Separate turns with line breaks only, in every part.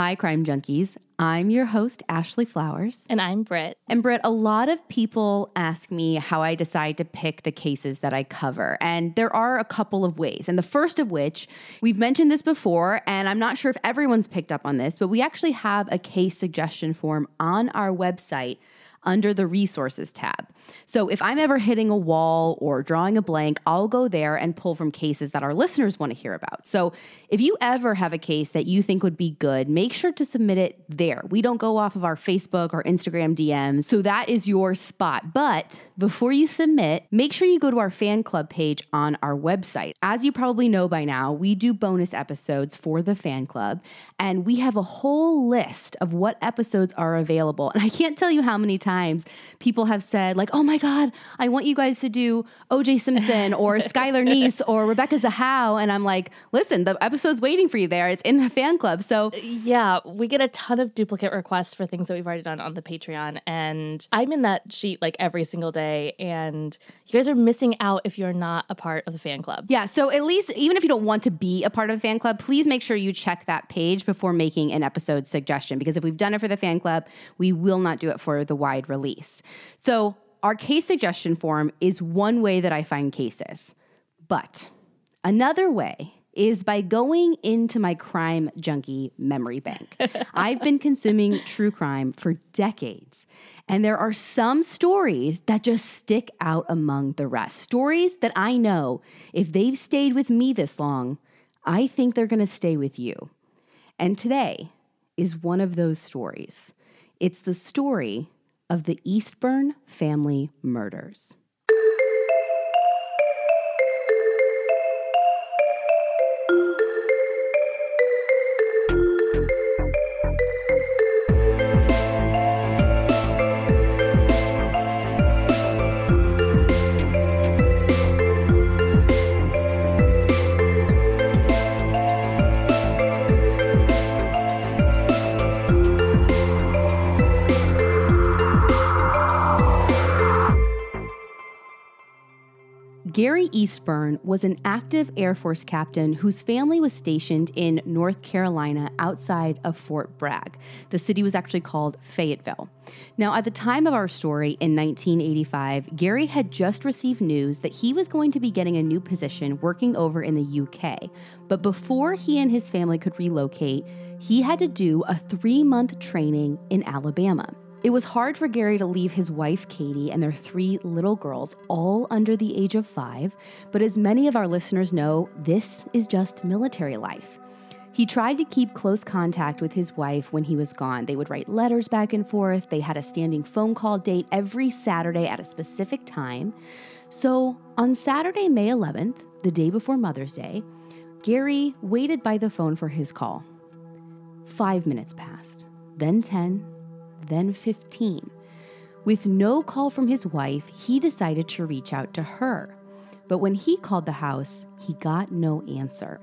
Hi, Crime Junkies. I'm your host, Ashley Flowers.
And I'm Britt.
And Britt, a lot of people ask me how I decide to pick the cases that I cover. And there are a couple of ways. And the first of which, we've mentioned this before, and I'm not sure if everyone's picked up on this, but we actually have a case suggestion form on our website under the resources tab. So if I'm ever hitting a wall or drawing a blank, I'll go there and pull from cases that our listeners want to hear about. So if you ever have a case that you think would be good, make sure to submit it there. We don't go off of our Facebook or Instagram DMs. So that is your spot. But before you submit, make sure you go to our fan club page on our website. As you probably know by now, we do bonus episodes for the fan club, and we have a whole list of what episodes are available. And I can't tell you how many times people have said, like, oh my God, I want you guys to do OJ Simpson or Skylar Neese or Rebecca Zahau. And I'm like, listen, the episode's waiting for you there. It's in the fan club. So, uh,
Yeah, we get a ton of duplicate requests for things that we've already done on the Patreon. And I'm in that sheet like every single day. And you guys are missing out if you're not a part of the fan club.
yeah, so at least, even if you don't want to be a part of the fan club, please make sure you check that page before making an episode suggestion. Because if we've done it for the fan club, we will not do it for the wide release. So, our case suggestion form is one way that I find cases. But another way is by going into my crime junkie memory bank. I've been consuming true crime for decades. And there are some stories that just stick out among the rest. Stories that I know if they've stayed with me this long, I think they're going to stay with you. And today is one of those stories. It's the story of the Eastburn family murders. Gary Eastburn was an active Air Force captain whose family was stationed in North Carolina outside of Fort Bragg. The city was actually called Fayetteville. Now, at the time of our story in 1985, Gary had just received news that he was going to be getting a new position working over in the UK. But before he and his family could relocate, he had to do a three month training in Alabama. It was hard for Gary to leave his wife, Katie, and their three little girls, all under the age of five, but as many of our listeners know, this is just military life. He tried to keep close contact with his wife when he was gone. They would write letters back and forth. They had a standing phone call date every Saturday at a specific time. So on Saturday, May 11th, the day before Mother's Day, Gary waited by the phone for his call. Five minutes passed, then 10, then 15. With no call from his wife, he decided to reach out to her. But when he called the house, he got no answer.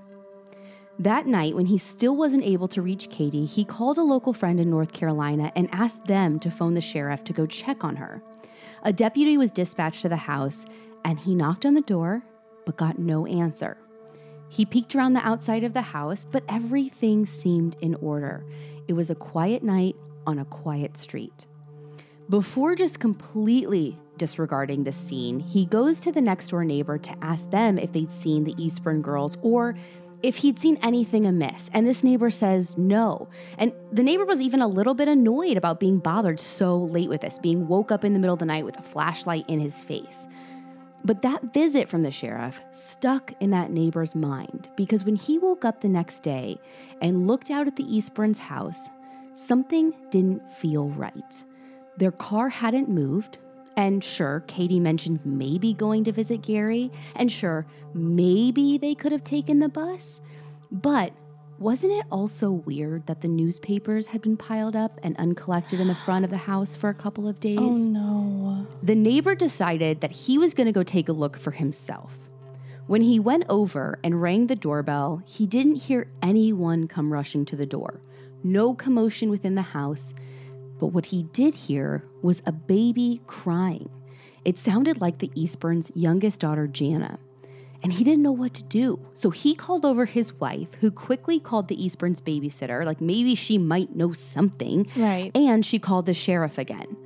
That night, when he still wasn't able to reach Katie, he called a local friend in North Carolina and asked them to phone the sheriff to go check on her. A deputy was dispatched to the house and he knocked on the door but got no answer. He peeked around the outside of the house, but everything seemed in order. It was a quiet night on a quiet street. Before just completely disregarding the scene, he goes to the next door neighbor to ask them if they'd seen the Eastburn girls or if he'd seen anything amiss. And this neighbor says no. And the neighbor was even a little bit annoyed about being bothered so late with this, being woke up in the middle of the night with a flashlight in his face. But that visit from the sheriff stuck in that neighbor's mind because when he woke up the next day and looked out at the Eastburns' house, something didn't feel right. Their car hadn't moved. And sure, Katie mentioned maybe going to visit Gary. And sure, maybe they could have taken the bus. But wasn't it also weird that the newspapers had been piled up and uncollected in the front of the house for a couple of oh, days?
Oh no.
The neighbor decided that he was going to go take a look for himself. When he went over and rang the doorbell, he didn't hear anyone come rushing to the door. No commotion within the house. But what he did hear was a baby crying. It sounded like the Eastburns' youngest daughter, Jana. and he didn't know what to do. So he called over his wife, who quickly called the Eastburns babysitter, like maybe she might know something.
Right.
And she called the sheriff again.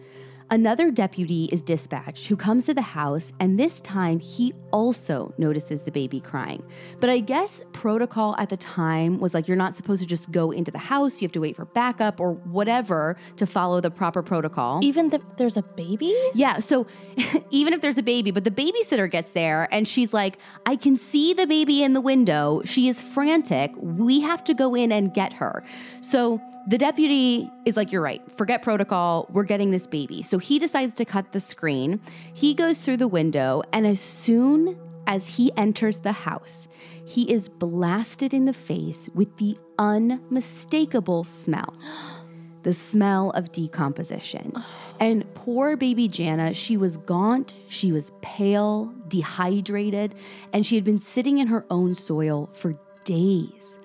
Another deputy is dispatched who comes to the house, and this time he also notices the baby crying. But I guess protocol at the time was like you're not supposed to just go into the house, you have to wait for backup or whatever to follow the proper protocol.
Even if there's a baby?
Yeah, so even if there's a baby, but the babysitter gets there and she's like, I can see the baby in the window. She is frantic. We have to go in and get her. So the deputy is like, You're right, forget protocol. We're getting this baby. So he decides to cut the screen. He goes through the window, and as soon as he enters the house, he is blasted in the face with the unmistakable smell the smell of decomposition. And poor baby Jana, she was gaunt, she was pale, dehydrated, and she had been sitting in her own soil for days.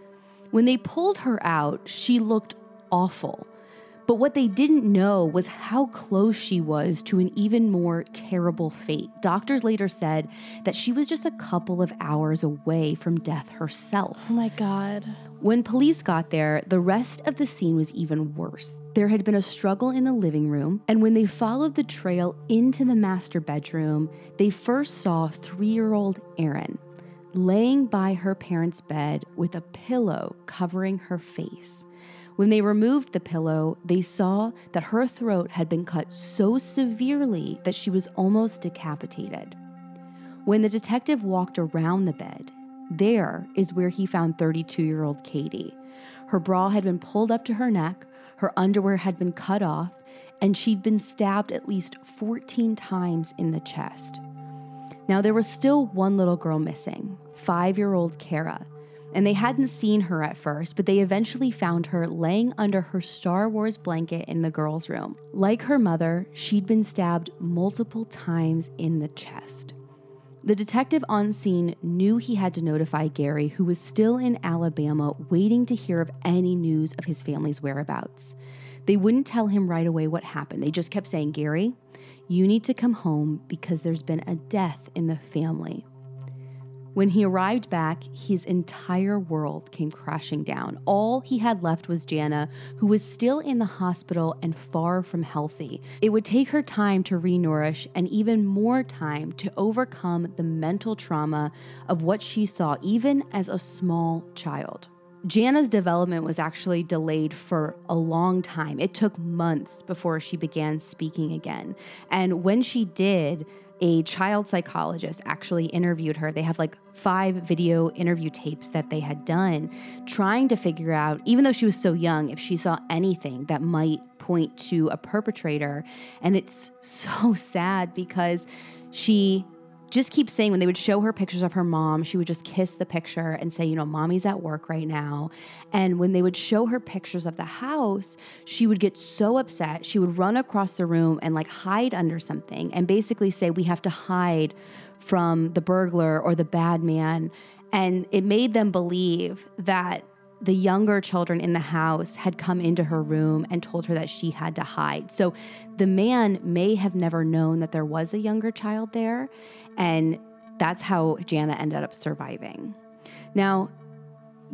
When they pulled her out, she looked awful. But what they didn't know was how close she was to an even more terrible fate. Doctors later said that she was just a couple of hours away from death herself.
Oh my God.
When police got there, the rest of the scene was even worse. There had been a struggle in the living room, and when they followed the trail into the master bedroom, they first saw three year old Erin laying by her parents' bed with a pillow covering her face. When they removed the pillow, they saw that her throat had been cut so severely that she was almost decapitated. When the detective walked around the bed, there is where he found 32 year old Katie. Her bra had been pulled up to her neck, her underwear had been cut off, and she'd been stabbed at least 14 times in the chest. Now, there was still one little girl missing, five year old Kara and they hadn't seen her at first, but they eventually found her laying under her Star Wars blanket in the girls' room. Like her mother, she'd been stabbed multiple times in the chest. The detective on scene knew he had to notify Gary, who was still in Alabama waiting to hear of any news of his family's whereabouts. They wouldn't tell him right away what happened. They just kept saying, Gary, you need to come home because there's been a death in the family. When he arrived back, his entire world came crashing down. All he had left was Jana, who was still in the hospital and far from healthy. It would take her time to renourish and even more time to overcome the mental trauma of what she saw, even as a small child. Jana's development was actually delayed for a long time. It took months before she began speaking again. And when she did, a child psychologist actually interviewed her. They have like five video interview tapes that they had done, trying to figure out, even though she was so young, if she saw anything that might point to a perpetrator. And it's so sad because she just keep saying when they would show her pictures of her mom, she would just kiss the picture and say, you know, mommy's at work right now. And when they would show her pictures of the house, she would get so upset. She would run across the room and like hide under something and basically say, we have to hide from the burglar or the bad man. And it made them believe that the younger children in the house had come into her room and told her that she had to hide. So the man may have never known that there was a younger child there. And that's how Jana ended up surviving. Now,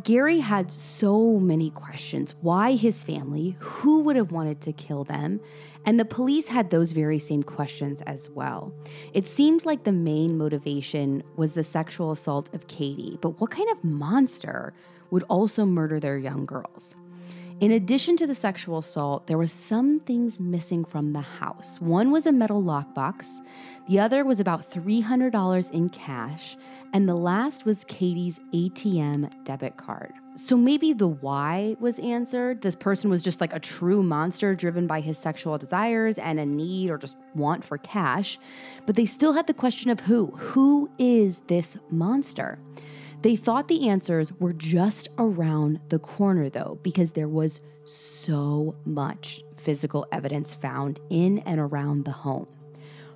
Gary had so many questions. Why his family? Who would have wanted to kill them? And the police had those very same questions as well. It seemed like the main motivation was the sexual assault of Katie, but what kind of monster would also murder their young girls? In addition to the sexual assault, there were some things missing from the house. One was a metal lockbox, the other was about $300 in cash, and the last was Katie's ATM debit card. So maybe the why was answered. This person was just like a true monster driven by his sexual desires and a need or just want for cash. But they still had the question of who. Who is this monster? They thought the answers were just around the corner, though, because there was so much physical evidence found in and around the home.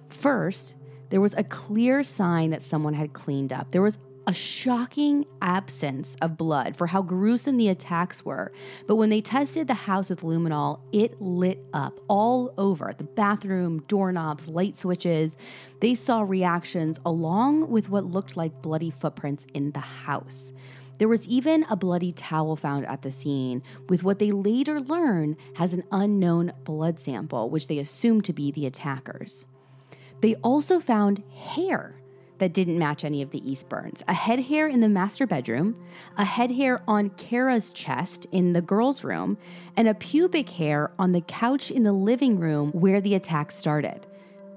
First, there was a clear sign that someone had cleaned up. There was a shocking absence of blood for how gruesome the attacks were. But when they tested the house with luminol, it lit up all over the bathroom, doorknobs, light switches. They saw reactions along with what looked like bloody footprints in the house. There was even a bloody towel found at the scene, with what they later learn has an unknown blood sample, which they assumed to be the attackers. They also found hair that didn't match any of the Eastburns a head hair in the master bedroom, a head hair on Kara's chest in the girls' room, and a pubic hair on the couch in the living room where the attack started.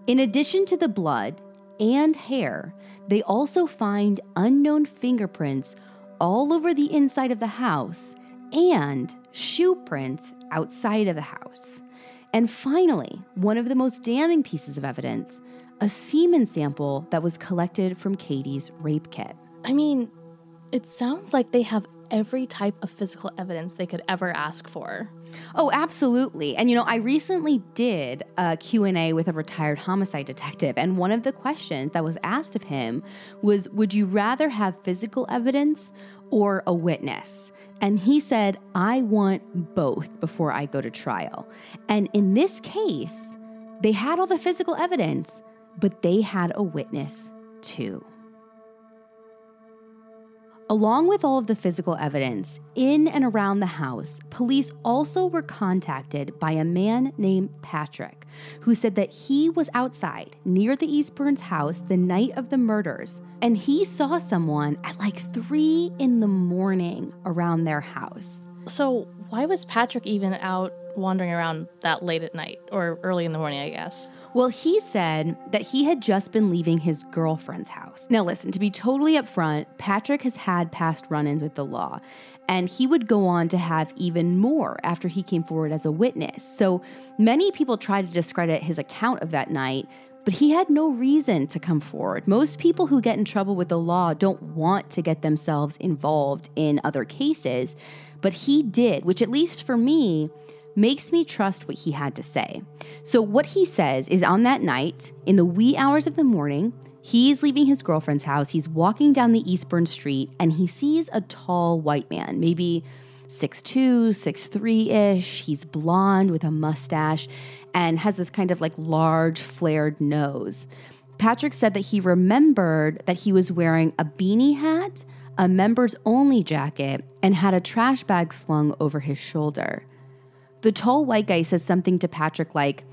In addition to the blood and hair, they also find unknown fingerprints all over the inside of the house and shoe prints outside of the house. And finally, one of the most damning pieces of evidence a semen sample that was collected from Katie's rape kit.
I mean, it sounds like they have every type of physical evidence they could ever ask for.
Oh, absolutely. And you know, I recently did a Q&A with a retired homicide detective and one of the questions that was asked of him was would you rather have physical evidence or a witness? And he said, "I want both before I go to trial." And in this case, they had all the physical evidence, but they had a witness too. Along with all of the physical evidence in and around the house, police also were contacted by a man named Patrick, who said that he was outside near the Eastburns house the night of the murders, and he saw someone at like three in the morning around their house.
So, why was Patrick even out wandering around that late at night or early in the morning, I guess?
Well, he said that he had just been leaving his girlfriend's house. Now, listen, to be totally upfront, Patrick has had past run ins with the law, and he would go on to have even more after he came forward as a witness. So many people try to discredit his account of that night. But he had no reason to come forward. Most people who get in trouble with the law don't want to get themselves involved in other cases, but he did, which, at least for me, makes me trust what he had to say. So, what he says is on that night, in the wee hours of the morning, he's leaving his girlfriend's house. He's walking down the Eastburn Street and he sees a tall white man, maybe 6'2, 6'3 ish. He's blonde with a mustache and has this kind of like large, flared nose. Patrick said that he remembered that he was wearing a beanie hat, a members only jacket, and had a trash bag slung over his shoulder. The tall white guy says something to Patrick like,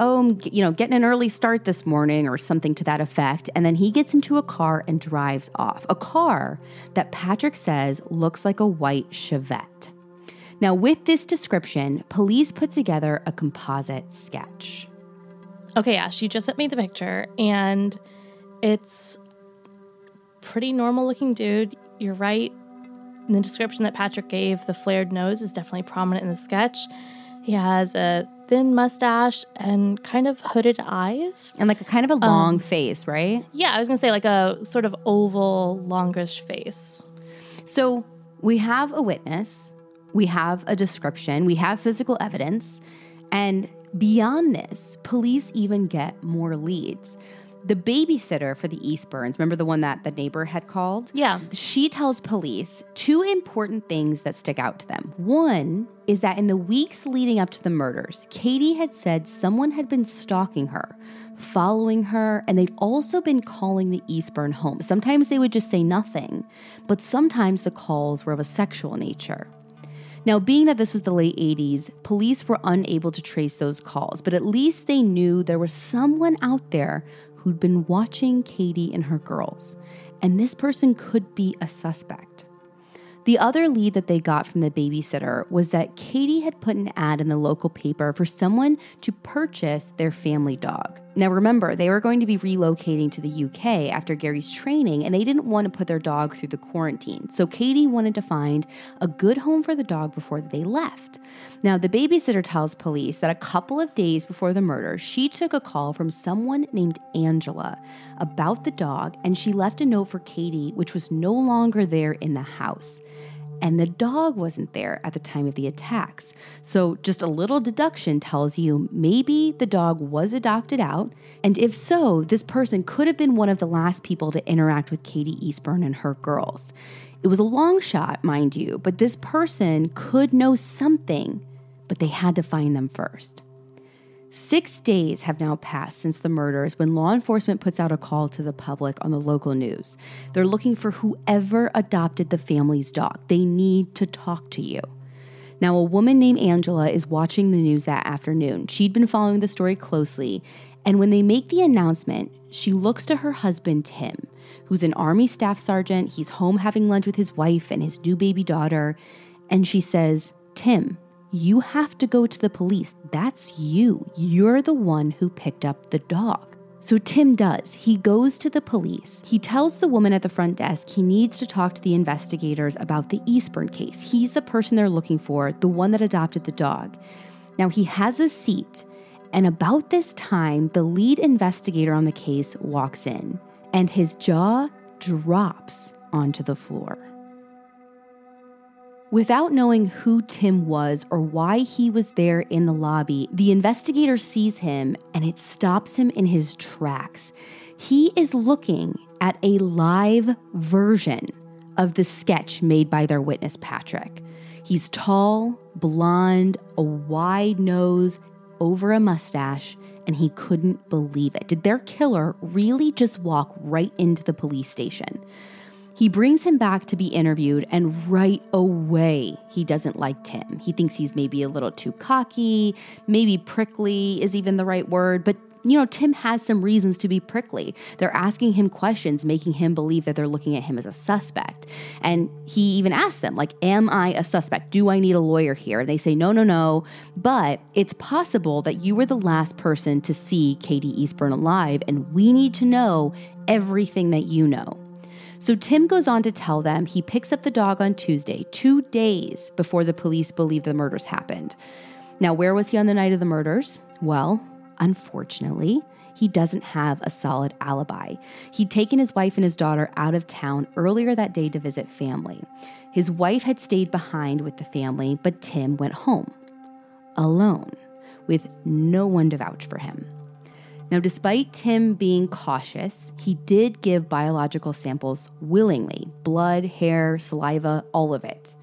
Oh, I'm, you know, getting an early start this morning or something to that effect. And then he gets into a car and drives off. A car that Patrick says looks like a white Chevette. Now, with this description, police put together a composite sketch.
Okay, yeah, she just sent me the picture and it's pretty normal looking dude. You're right. In the description that Patrick gave, the flared nose is definitely prominent in the sketch. He has a thin mustache and kind of hooded eyes.
And like a kind of a long um, face, right?
Yeah, I was gonna say like a sort of oval, longish face.
So we have a witness, we have a description, we have physical evidence, and beyond this, police even get more leads the babysitter for the Eastburns, remember the one that the neighbor had called?
Yeah.
She tells police two important things that stick out to them. One is that in the weeks leading up to the murders, Katie had said someone had been stalking her, following her, and they'd also been calling the Eastburn home. Sometimes they would just say nothing, but sometimes the calls were of a sexual nature. Now, being that this was the late 80s, police were unable to trace those calls, but at least they knew there was someone out there who'd been watching Katie and her girls, and this person could be a suspect. The other lead that they got from the babysitter was that Katie had put an ad in the local paper for someone to purchase their family dog. Now, remember, they were going to be relocating to the UK after Gary's training, and they didn't want to put their dog through the quarantine. So, Katie wanted to find a good home for the dog before they left. Now, the babysitter tells police that a couple of days before the murder, she took a call from someone named Angela about the dog, and she left a note for Katie, which was no longer there in the house. and the dog wasn't there at the time of the attacks. So, just a little deduction tells you maybe the dog was adopted out, and if so, this person could have been one of the last people to interact with Katie Eastburn and her girls. It was a long shot, mind you, but this person could know something, but they had to find them first. Six days have now passed since the murders when law enforcement puts out a call to the public on the local news. They're looking for whoever adopted the family's dog. They need to talk to you. Now, a woman named Angela is watching the news that afternoon. She'd been following the story closely, and when they make the announcement, she looks to her husband, Tim, who's an Army staff sergeant. He's home having lunch with his wife and his new baby daughter, and she says, Tim, you have to go to the police. That's you. You're the one who picked up the dog. So Tim does. He goes to the police. He tells the woman at the front desk he needs to talk to the investigators about the Eastburn case. He's the person they're looking for, the one that adopted the dog. Now he has a seat, and about this time, the lead investigator on the case walks in, and his jaw drops onto the floor. Without knowing who Tim was or why he was there in the lobby, the investigator sees him and it stops him in his tracks. He is looking at a live version of the sketch made by their witness, Patrick. He's tall, blonde, a wide nose, over a mustache, and he couldn't believe it. Did their killer really just walk right into the police station? He brings him back to be interviewed, and right away, he doesn't like Tim. He thinks he's maybe a little too cocky, maybe prickly is even the right word, but you know, Tim has some reasons to be prickly. They're asking him questions, making him believe that they're looking at him as a suspect. And he even asks them, like, Am I a suspect? Do I need a lawyer here? And they say, No, no, no. But it's possible that you were the last person to see Katie Eastburn alive, and we need to know everything that you know. So Tim goes on to tell them he picks up the dog on Tuesday, two days before the police believe the murders happened. Now, where was he on the night of the murders? Well, unfortunately, he doesn't have a solid alibi. He'd taken his wife and his daughter out of town earlier that day to visit family. His wife had stayed behind with the family, but Tim went home alone with no one to vouch for him. Now, despite Tim being cautious, he did give biological samples willingly blood, hair, saliva, all of it.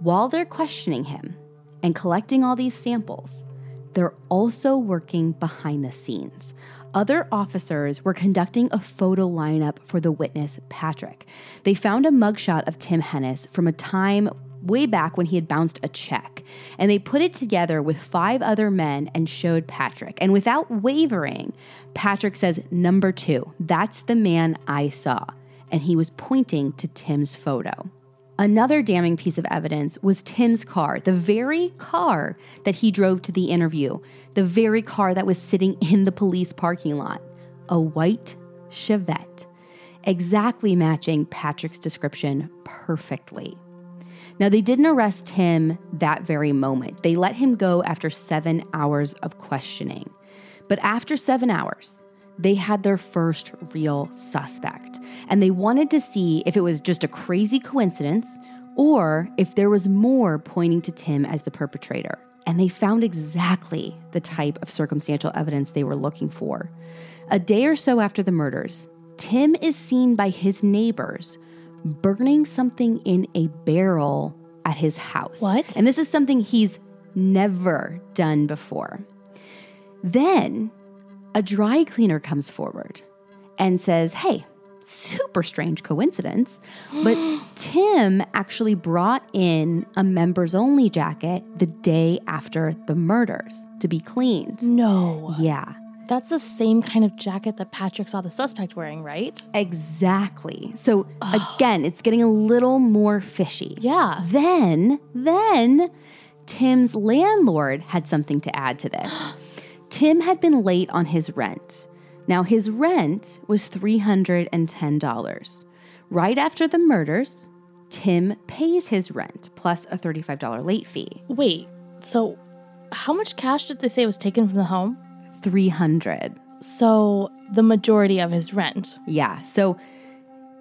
While they're questioning him and collecting all these samples, they're also working behind the scenes. Other officers were conducting a photo lineup for the witness, Patrick. They found a mugshot of Tim Hennis from a time way back when he had bounced a check. And they put it together with five other men and showed Patrick. And without wavering, Patrick says, Number two, that's the man I saw. And he was pointing to Tim's photo. Another damning piece of evidence was Tim's car, the very car that he drove to the interview, the very car that was sitting in the police parking lot, a white Chevette, exactly matching Patrick's description perfectly. Now, they didn't arrest him that very moment. They let him go after seven hours of questioning. But after seven hours, they had their first real suspect. And they wanted to see if it was just a crazy coincidence or if there was more pointing to Tim as the perpetrator. And they found exactly the type of circumstantial evidence they were looking for. A day or so after the murders, Tim is seen by his neighbors burning something in a barrel at his house.
What?
And this is something he's never done before. Then a dry cleaner comes forward and says, Hey, super strange coincidence, but Tim actually brought in a members only jacket the day after the murders to be cleaned.
No.
Yeah.
That's the same kind of jacket that Patrick saw the suspect wearing, right?
Exactly. So again, it's getting a little more fishy.
Yeah.
Then, then Tim's landlord had something to add to this. Tim had been late on his rent. Now his rent was $310. Right after the murders, Tim pays his rent plus a $35 late fee.
Wait, so how much cash did they say was taken from the home?
300.
So the majority of his rent.
Yeah. So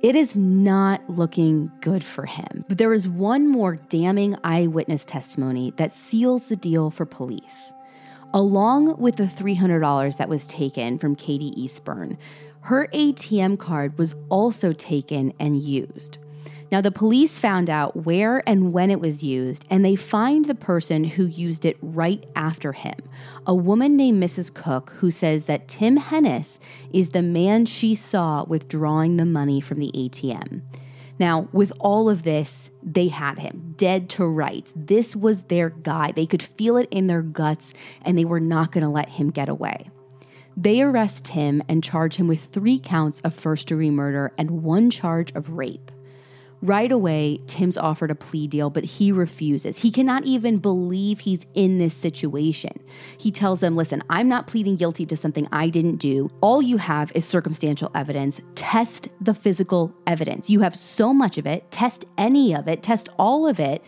It is not looking good for him. But there is one more damning eyewitness testimony that seals the deal for police. Along with the $300 that was taken from Katie Eastburn, her ATM card was also taken and used. Now, the police found out where and when it was used, and they find the person who used it right after him a woman named Mrs. Cook, who says that Tim Hennis is the man she saw withdrawing the money from the ATM. Now, with all of this, they had him dead to rights. This was their guy. They could feel it in their guts, and they were not going to let him get away. They arrest him and charge him with three counts of first degree murder and one charge of rape. Right away, Tim's offered a plea deal, but he refuses. He cannot even believe he's in this situation. He tells them, Listen, I'm not pleading guilty to something I didn't do. All you have is circumstantial evidence. Test the physical evidence. You have so much of it. Test any of it. Test all of it.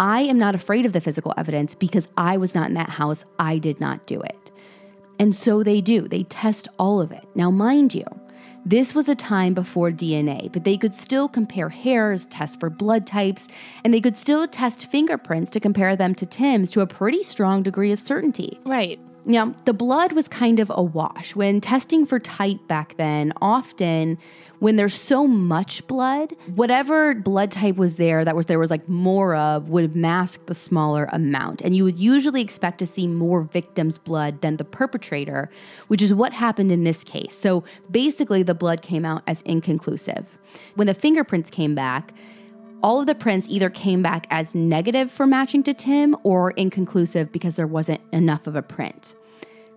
I am not afraid of the physical evidence because I was not in that house. I did not do it. And so they do. They test all of it. Now, mind you, this was a time before DNA, but they could still compare hairs, test for blood types, and they could still test fingerprints to compare them to Tim's to a pretty strong degree of certainty.
Right.
Now, the blood was kind of a wash. When testing for type back then, often when there's so much blood, whatever blood type was there that was there was like more of would mask the smaller amount. And you would usually expect to see more victims' blood than the perpetrator, which is what happened in this case. So basically the blood came out as inconclusive. When the fingerprints came back, all of the prints either came back as negative for matching to Tim or inconclusive because there wasn't enough of a print.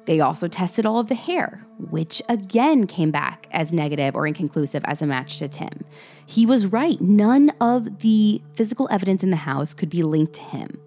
They also tested all of the hair, which again came back as negative or inconclusive as a match to Tim. He was right. None of the physical evidence in the house could be linked to him.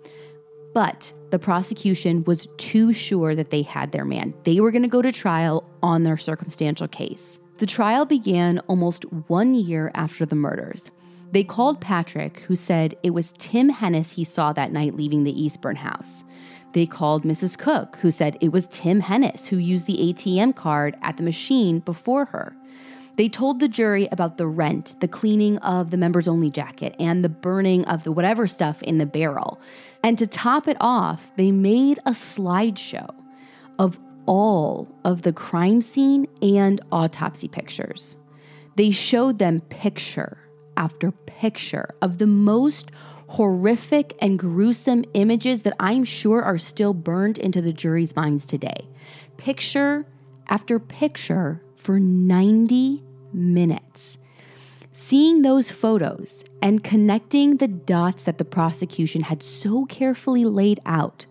But the prosecution was too sure that they had their man. They were going to go to trial on their circumstantial case. The trial began almost one year after the murders. They called Patrick, who said it was Tim Hennis he saw that night leaving the Eastburn house. They called Mrs. Cook, who said it was Tim Hennis who used the ATM card at the machine before her. They told the jury about the rent, the cleaning of the members only jacket, and the burning of the whatever stuff in the barrel. And to top it off, they made a slideshow of all of the crime scene and autopsy pictures. They showed them picture after picture of the most horrific and gruesome images that I'm sure are still burned into the jury's minds today. Picture after picture for 90 minutes. Seeing those photos and connecting the dots that the prosecution had so carefully laid out,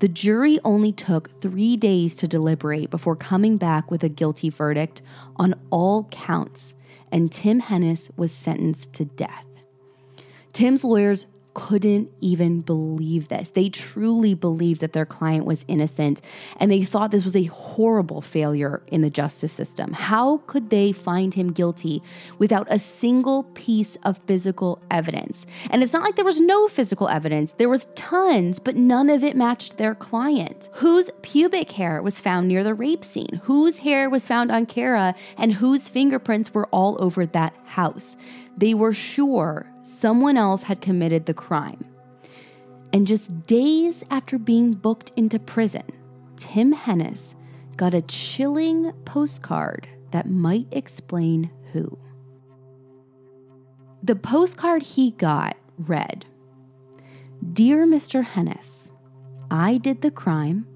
the jury only took three days to deliberate before coming back with a guilty verdict on all counts, and Tim Hennis was sentenced to death. Tim's lawyers couldn't even believe this. They truly believed that their client was innocent and they thought this was a horrible failure in the justice system. How could they find him guilty without a single piece of physical evidence? And it's not like there was no physical evidence, there was tons, but none of it matched their client. Whose pubic hair was found near the rape scene? Whose hair was found on Kara? And whose fingerprints were all over that house? They were sure someone else had committed the crime. And just days after being booked into prison, Tim Hennis got a chilling postcard that might explain who. The postcard he got read Dear Mr. Hennis, I did the crime.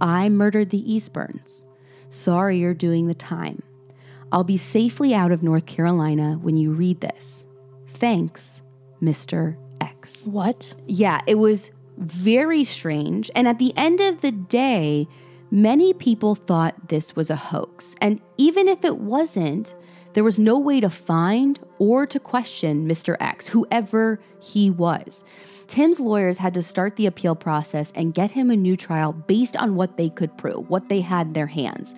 I murdered the Eastburns. Sorry you're doing the time. I'll be safely out of North Carolina when you read this. Thanks, Mr. X.
What?
Yeah, it was very strange. And at the end of the day, many people thought this was a hoax. And even if it wasn't, there was no way to find or to question Mr. X, whoever he was. Tim's lawyers had to start the appeal process and get him a new trial based on what they could prove, what they had in their hands.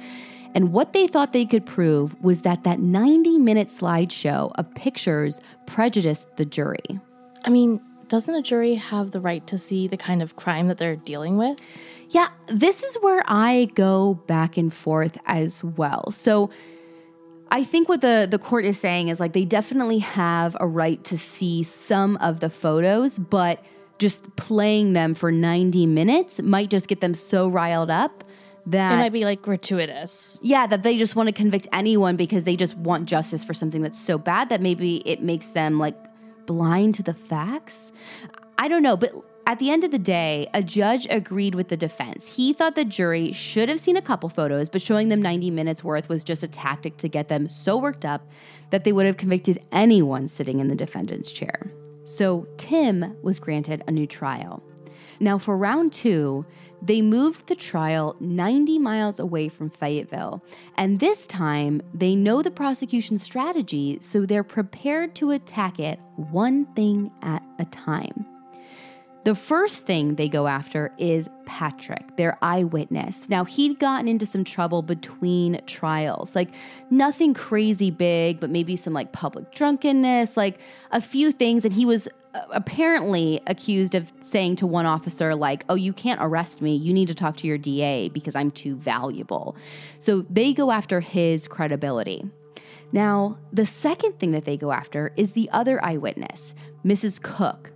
And what they thought they could prove was that that 90 minute slideshow of pictures prejudiced the jury.
I mean, doesn't a jury have the right to see the kind of crime that they're dealing with?
Yeah, this is where I go back and forth as well. So, I think what the the court is saying is like they definitely have a right to see some of the photos, but just playing them for 90 minutes might just get them so riled up that
it might be like gratuitous.
Yeah, that they just want to convict anyone because they just want justice for something that's so bad that maybe it makes them like blind to the facts. I don't know, but at the end of the day, a judge agreed with the defense. He thought the jury should have seen a couple photos, but showing them 90 minutes worth was just a tactic to get them so worked up that they would have convicted anyone sitting in the defendant's chair. So Tim was granted a new trial. Now, for round two, they moved the trial 90 miles away from Fayetteville, and this time they know the prosecution strategy, so they're prepared to attack it one thing at a time. The first thing they go after is Patrick, their eyewitness. Now, he'd gotten into some trouble between trials, like nothing crazy big, but maybe some like public drunkenness, like a few things. And he was apparently accused of saying to one officer, like, oh, you can't arrest me. You need to talk to your DA because I'm too valuable. So they go after his credibility. Now, the second thing that they go after is the other eyewitness, Mrs. Cook.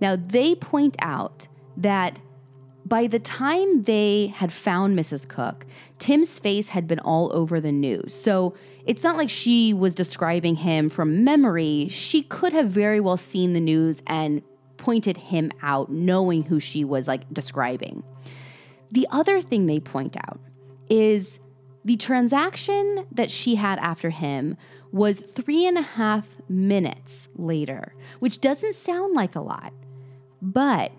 Now, they point out that by the time they had found Mrs. Cook, Tim's face had been all over the news. So it's not like she was describing him from memory. She could have very well seen the news and pointed him out, knowing who she was like describing. The other thing they point out is the transaction that she had after him was three and a half minutes later, which doesn't sound like a lot. But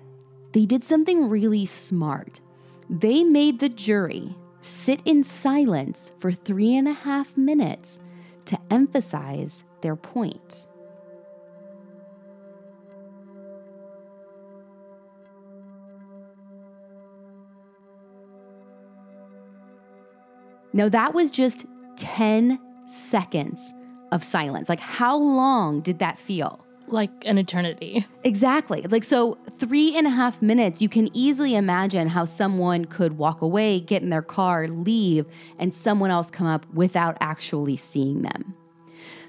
they did something really smart. They made the jury sit in silence for three and a half minutes to emphasize their point. Now, that was just 10 seconds of silence. Like, how long did that feel?
Like an eternity.
Exactly. Like, so three and a half minutes, you can easily imagine how someone could walk away, get in their car, leave, and someone else come up without actually seeing them.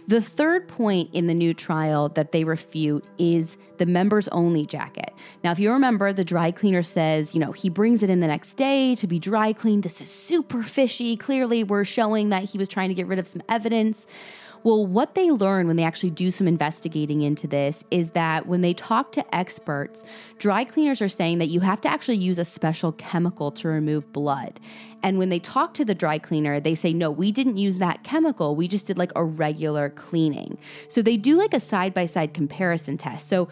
The third point in the new trial that they refute is the members only jacket. Now, if you remember, the dry cleaner says, you know, he brings it in the next day to be dry cleaned. This is super fishy. Clearly, we're showing that he was trying to get rid of some evidence. Well, what they learn when they actually do some investigating into this is that when they talk to experts, dry cleaners are saying that you have to actually use a special chemical to remove blood. And when they talk to the dry cleaner, they say, no, we didn't use that chemical. We just did like a regular cleaning. So they do like a side by side comparison test. So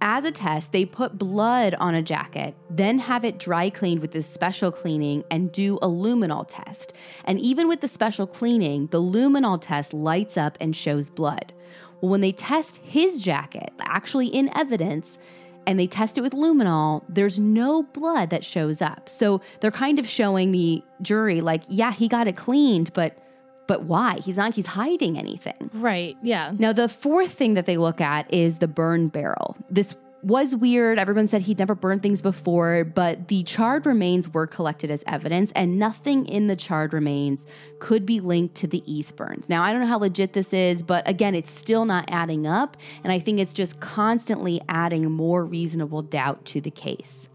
as a test, they put blood on a jacket, then have it dry cleaned with this special cleaning and do a luminol test. And even with the special cleaning, the luminol test lights up and shows blood. Well, when they test his jacket, actually in evidence, and they test it with luminol, there's no blood that shows up. So they're kind of showing the jury, like, yeah, he got it cleaned, but but why? He's not he's hiding anything.
Right. Yeah.
Now the fourth thing that they look at is the burn barrel. This was weird. Everyone said he'd never burned things before, but the charred remains were collected as evidence, and nothing in the charred remains could be linked to the Eastburns. Now, I don't know how legit this is, but again, it's still not adding up, and I think it's just constantly adding more reasonable doubt to the case.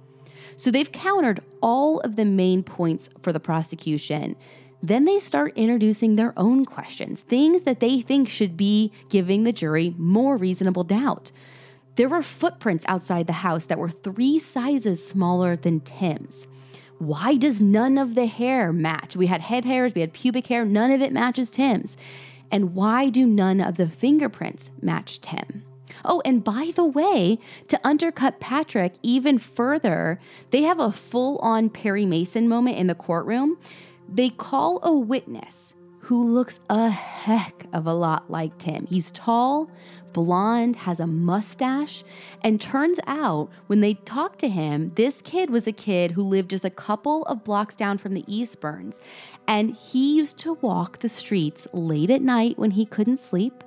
So they've countered all of the main points for the prosecution. Then they start introducing their own questions, things that they think should be giving the jury more reasonable doubt. There were footprints outside the house that were three sizes smaller than Tim's. Why does none of the hair match? We had head hairs, we had pubic hair, none of it matches Tim's. And why do none of the fingerprints match Tim? Oh, and by the way, to undercut Patrick even further, they have a full on Perry Mason moment in the courtroom they call a witness who looks a heck of a lot like Tim. He's tall, blonde, has a mustache, and turns out when they talk to him, this kid was a kid who lived just a couple of blocks down from the Eastburns, and he used to walk the streets late at night when he couldn't sleep,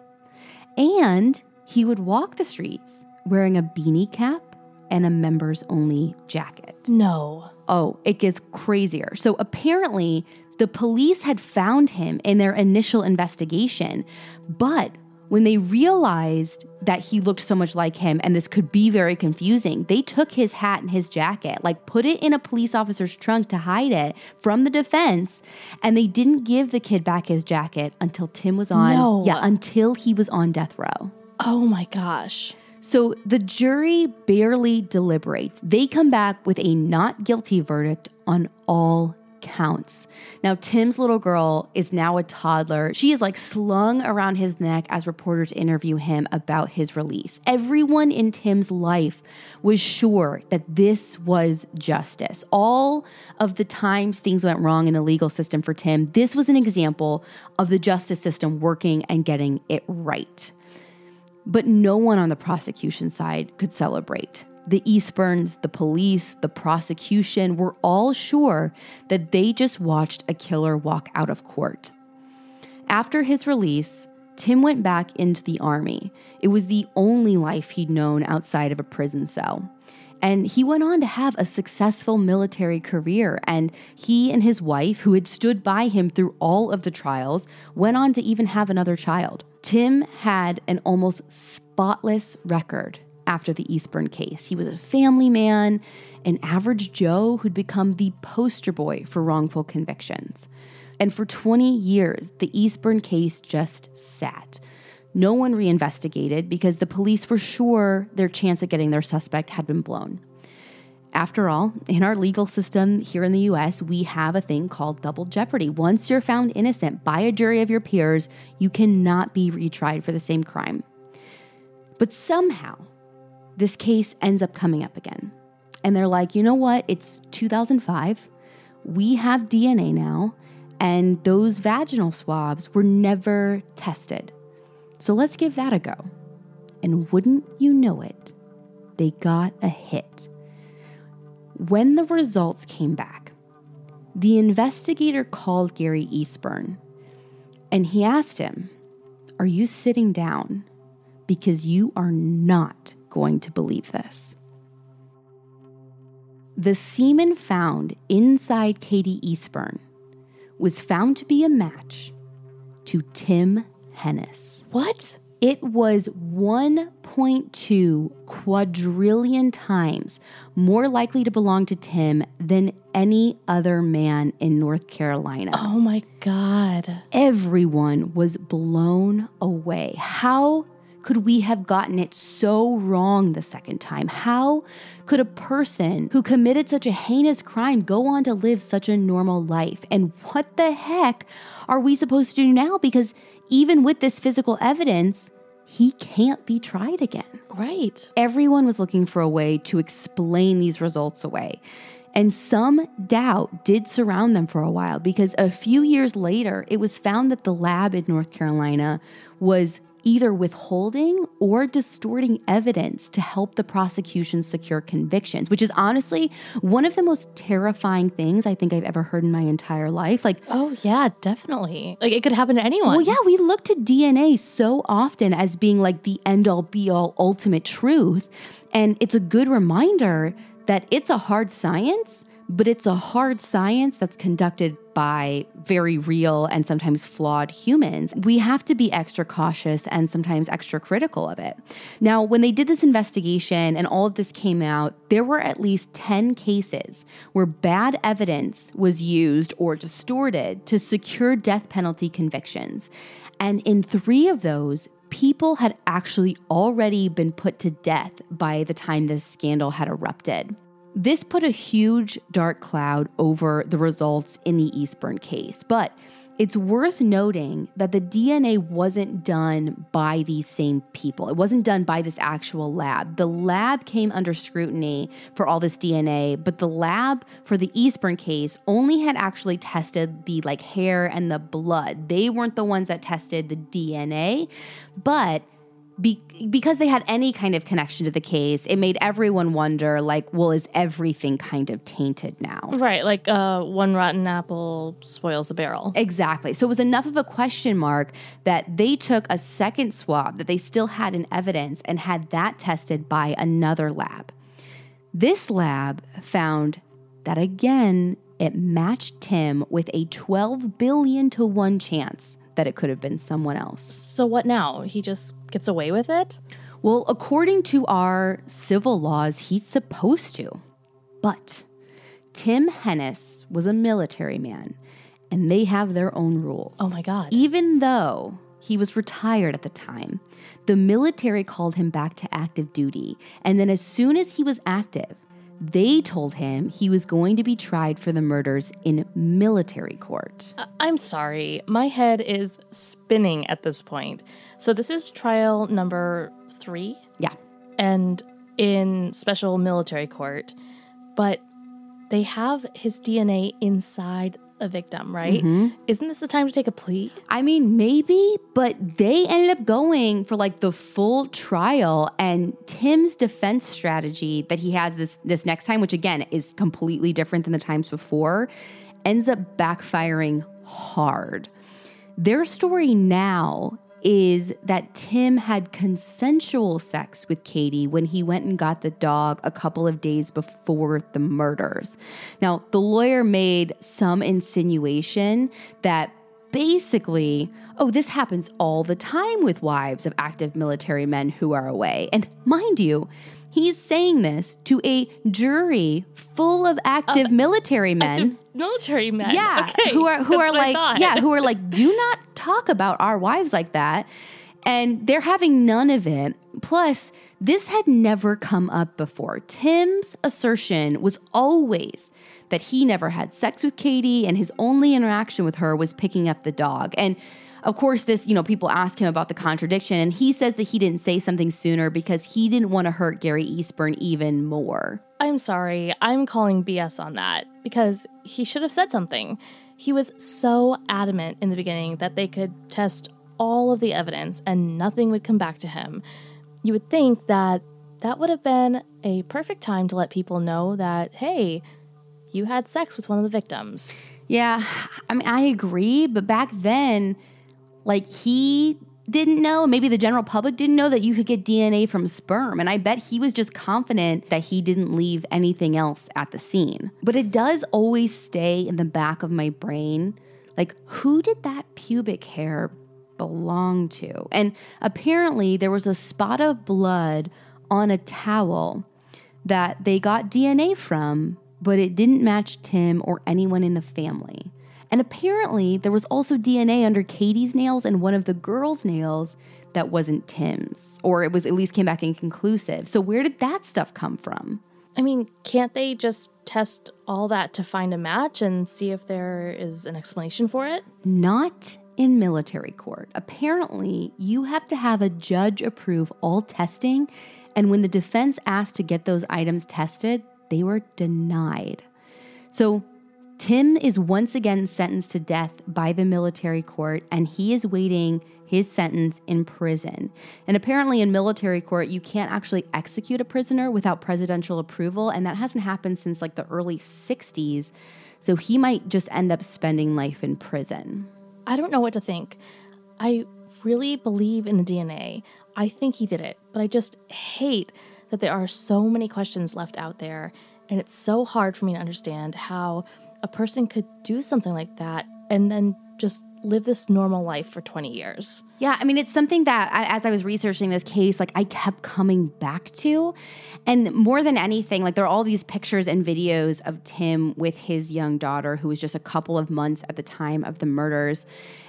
and he would walk the streets wearing a beanie cap and a members only jacket.
No.
Oh, it gets crazier. So apparently, The police had found him in their initial investigation, but when they realized that he looked so much like him and this could be very confusing, they took his hat and his jacket, like put it in a police officer's trunk to hide it from the defense, and they didn't give the kid back his jacket until Tim was on
No.
yeah, until he was on death row.
Oh my gosh.
So the jury barely deliberates. They come back with a not guilty verdict on all counts. Now, Tim's little girl is now a toddler. She is like slung around his neck as reporters interview him about his release. Everyone in Tim's life was sure that this was justice. All of the times things went wrong in the legal system for Tim, this was an example of the justice system working and getting it right. But no one on the prosecution side could celebrate. The Eastburns, the police, the prosecution were all sure that they just watched a killer walk out of court. After his release, Tim went back into the army. It was the only life he'd known outside of a prison cell. And he went on to have a successful military career. And he and his wife, who had stood by him through all of the trials, went on to even have another child. Tim had an almost spotless record after the Eastburn case. He was a family man, an average Joe who'd become the poster boy for wrongful convictions. And for 20 years, the Eastburn case just sat. No one reinvestigated because the police were sure their chance at getting their suspect had been blown. After all, in our legal system here in the US, we have a thing called double jeopardy. Once you're found innocent by a jury of your peers, you cannot be retried for the same crime. But somehow, this case ends up coming up again. And they're like, you know what? It's 2005. We have DNA now, and those vaginal swabs were never tested. So let's give that a go. And wouldn't you know it, they got a hit. When the results came back, the investigator called Gary Eastburn and he asked him, Are you sitting down? Because you are not going to believe this. The semen found inside Katie Eastburn was found to be a match to Tim Hennis.
What?
It was 1.2 quadrillion times more likely to belong to Tim than any other man in North Carolina.
Oh my God.
Everyone was blown away. How could we have gotten it so wrong the second time? How could a person who committed such a heinous crime go on to live such a normal life? And what the heck are we supposed to do now? Because even with this physical evidence, he can't be tried again.
Right.
Everyone was looking for a way to explain these results away. And some doubt did surround them for a while because a few years later, it was found that the lab in North Carolina was either withholding or distorting evidence to help the prosecution secure convictions, which is honestly one of the most terrifying things I think I've ever heard in my entire life. Like,
Oh yeah, definitely. Like it could happen to anyone.
well, yeah, we look to DNA so often as being like the end all be all ultimate truth. And it's a good reminder that it's a hard science, but it's a hard science that's conducted by very real and sometimes flawed humans. We have to be extra cautious and sometimes extra critical of it. Now, when they did this investigation and all of this came out, there were at least 10 cases where bad evidence was used or distorted to secure death penalty convictions. And in three of those, people had actually already been put to death by the time this scandal had erupted. This put a huge dark cloud over the results in the Eastburn case, but it's worth noting that the DNA wasn't done by these same people. It wasn't done by this actual lab. The lab came under scrutiny for all this DNA, but the lab for the Eastburn case only had actually tested the like hair and the blood. They weren't the ones that tested the DNA, but be- because they had any kind of connection to the case, it made everyone wonder like, well, is everything kind of tainted now?
Right. Like uh, one rotten apple spoils the barrel.
Exactly. So it was enough of a question mark that they took a second swab that they still had in evidence and had that tested by another lab. This lab found that again, it matched Tim with a 12 billion to 1 chance that it could have been someone else.
So what now? He just gets away with it?
Well, according to our civil laws, he's supposed to. But Tim Hennis was a military man, and they have their own rules.
Oh my God.
Even though he was retired at the time, the military called him back to active duty. And then, as soon as he was active, they told him he was going to be tried for the murders in military court.
I- I'm sorry. My head is spinning at this point. So this is trial number three
Yeah.
and in special military court, but they have his DNA inside a victim, right? Mm-hmm. Isn't this the time to take a plea?
I mean, maybe, but they ended up going for like the full trial. And Tim's defense strategy that he has this this next time, which again is completely different than the times before, ends up backfiring hard. Their story now is that Tim had consensual sex with Katie when he went and got the dog a couple of days before the murders. Now, the lawyer made some insinuation that basically, oh, this happens all the time with wives of active military men who are away. And mind you, he's saying this to a jury full of active uh, military men.
Active military men.
Yeah,
Okay,
who are who
that's
are like yeah, who are like do not talk about our wives like that. And they're having none of it. Plus, this had never come up before. Tim's assertion was always that he never had sex with Katie and his only interaction with her was picking up the dog. And of course, this, you know, people ask him about the contradiction, and he says that he didn't say something sooner because he didn't want to hurt Gary Eastburn even more.
I'm sorry. I'm calling BS on that because he should have said something. He was so adamant in the beginning that they could test all of the evidence and nothing would come back to him. You would think that that would have been a perfect time to let people know that, hey, you had sex with one of the victims.
Yeah, I mean, I agree, but back then, like he didn't know, maybe the general public didn't know that you could get DNA from sperm. And I bet he was just confident that he didn't leave anything else at the scene. But it does always stay in the back of my brain like, who did that pubic hair belong to? And apparently, there was a spot of blood on a towel that they got DNA from, but it didn't match Tim or anyone in the family. And apparently, there was also DNA under Katie's nails and one of the girls' nails that wasn't Tim's, or it was at least came back inconclusive. So, where did that stuff come from?
I mean, can't they just test all that to find a match and see if there is an explanation for it?
Not in military court. Apparently, you have to have a judge approve all testing, and when the defense asked to get those items tested, they were denied. So, Tim is once again sentenced to death by the military court, and he is waiting his sentence in prison. And apparently, in military court, you can't actually execute a prisoner without presidential approval, and that hasn't happened since like the early 60s. So, he might just end up spending life in prison.
I don't know what to think. I really believe in the DNA. I think he did it, but I just hate that there are so many questions left out there, and it's so hard for me to understand how a person could do something like that and then just live this normal life for 20 years.
Yeah, I mean, it's something that I, as I was researching this case, like I kept coming back to. And more than anything, like there are all these pictures and videos of Tim with his young daughter, who was just a couple of months at the time of the murders.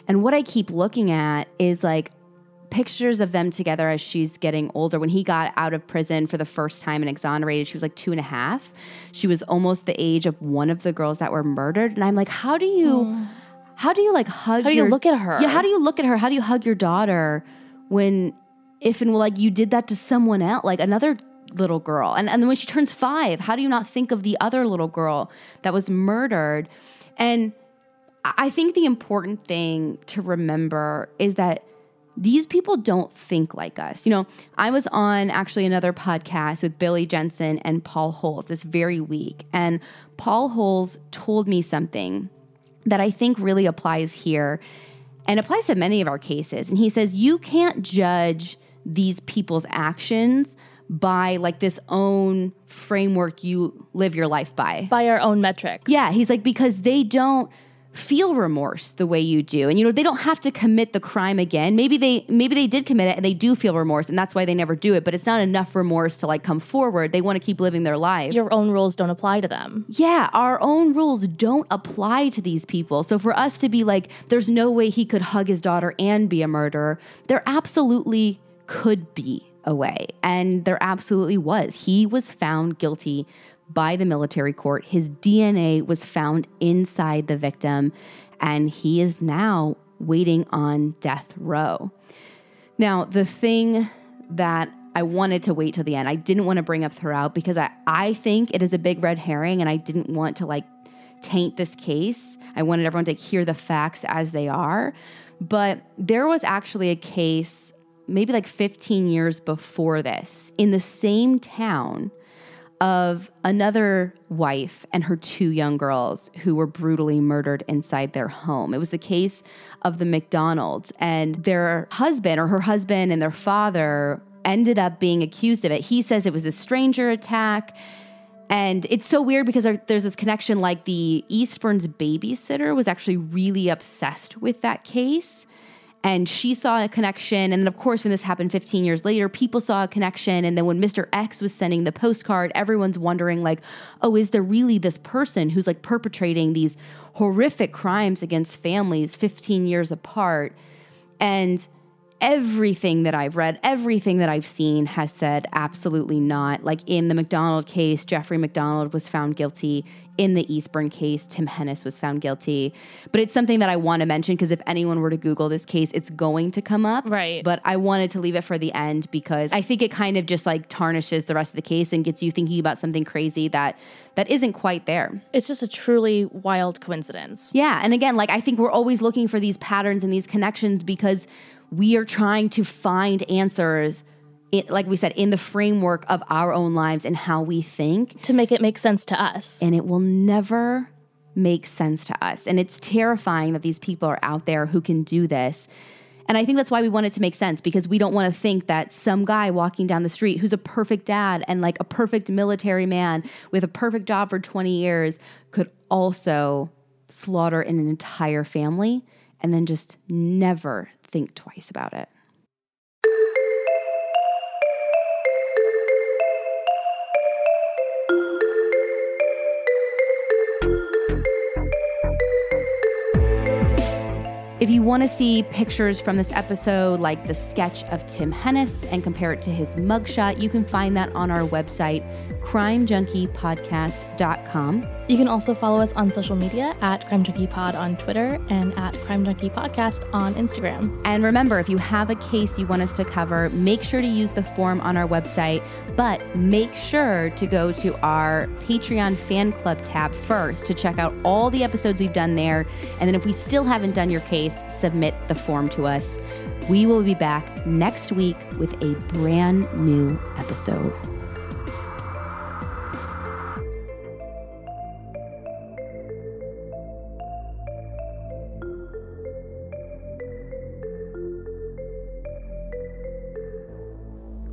And what I keep looking at is like, pictures of them together as she's getting older. When he got out of prison for the first time and exonerated, she was like two and a half. She was almost the age of one of the girls that were murdered. And I'm like, how do you, hmm. how do you like hug?
How do you
your-
look at her?
Yeah, how do you look at her? How do you hug your daughter when, if and like you did that to someone else, like another little girl, and and then when she turns five, how do you not think of the other little girl that was murdered? And I think the important thing to remember is that these people don't think like us. You know, I was on actually another podcast with Billy Jensen and Paul Holes this very week, and Paul Holes told me something that I think really applies here and applies to many of our cases. And he says, You can't judge these people's actions by like this own framework you live your life by.
By our own metrics.
Yeah, he's like because they don't feel remorse the way you do. And you know, they don't have to commit the crime again. Maybe they maybe they did commit it and they do feel remorse and that's why they never do it, but it's not enough remorse to like come forward. They want to keep living their life.
Your own rules don't apply to them.
Yeah, our own rules don't apply to these people. So for us to be like there's no way he could hug his daughter and be a murderer, there absolutely could be a way. And there absolutely was. He was found guilty by the military court. His DNA was found inside the victim, and he is now waiting on death row. Now, the thing that I wanted to wait till the end, I didn't want to bring up throughout because I, I think it is a big red herring, and I didn't want to like taint this case. I wanted everyone to hear the facts as they are. But there was actually a case, maybe like 15 years before this, in the same town of another wife and her two young girls who were brutally murdered inside their home. It was the case of the MacDonald's, and their husband or her husband and their father ended up being accused of it. He says it was a stranger attack. And it's so weird because there's this connection like the Eastburn's babysitter was actually really obsessed with that case and she saw a connection. And then, of course, when this happened 15 years later, people saw a connection. And then when Mr. X was sending the postcard, everyone's wondering, like, oh, is there really this person who's like perpetrating these horrific crimes against families 15 years apart? And everything that I've read, everything that I've seen has said absolutely not. Like in the MacDonald case, Jeffrey MacDonald was found guilty. In the Eastburn case, Tim Hennis was found guilty. But it's something that I want to mention because if anyone were to Google this case, it's going to come up.
Right.
But I wanted to leave it for the end because I think it kind of just like tarnishes the rest of the case and gets you thinking about something crazy that that isn't quite there.
It's just a truly wild coincidence.
Yeah. And again, like I think we're always looking for these patterns and these connections because we are trying to find answers it, like we said in the framework of our own lives and how we think.
To make it make sense to us.
And it will never make sense to us. And it's terrifying that these people are out there who can do this. And I think that's why we want it to make sense because we don't want to think that some guy walking down the street who's a perfect dad and like a perfect military man with a perfect job for 20 years could also slaughter an entire family and then just never think twice about it. If you want to see pictures from this episode, like the sketch of Tim Hennis, and compare it to his mugshot, you can find that on our website, crimejunkiepodcast.com.
You can also follow us on social media at Crime Junkie Pod on Twitter and at Crime Junkie Podcast on Instagram.
And remember, if you have a case you want us to cover, make sure to use the form on our website, but make sure to go to our Patreon fan club tab first to check out all the episodes we've done there. And then if we still haven't done your case, submit the form to us. We will be back next week with a brand new episode.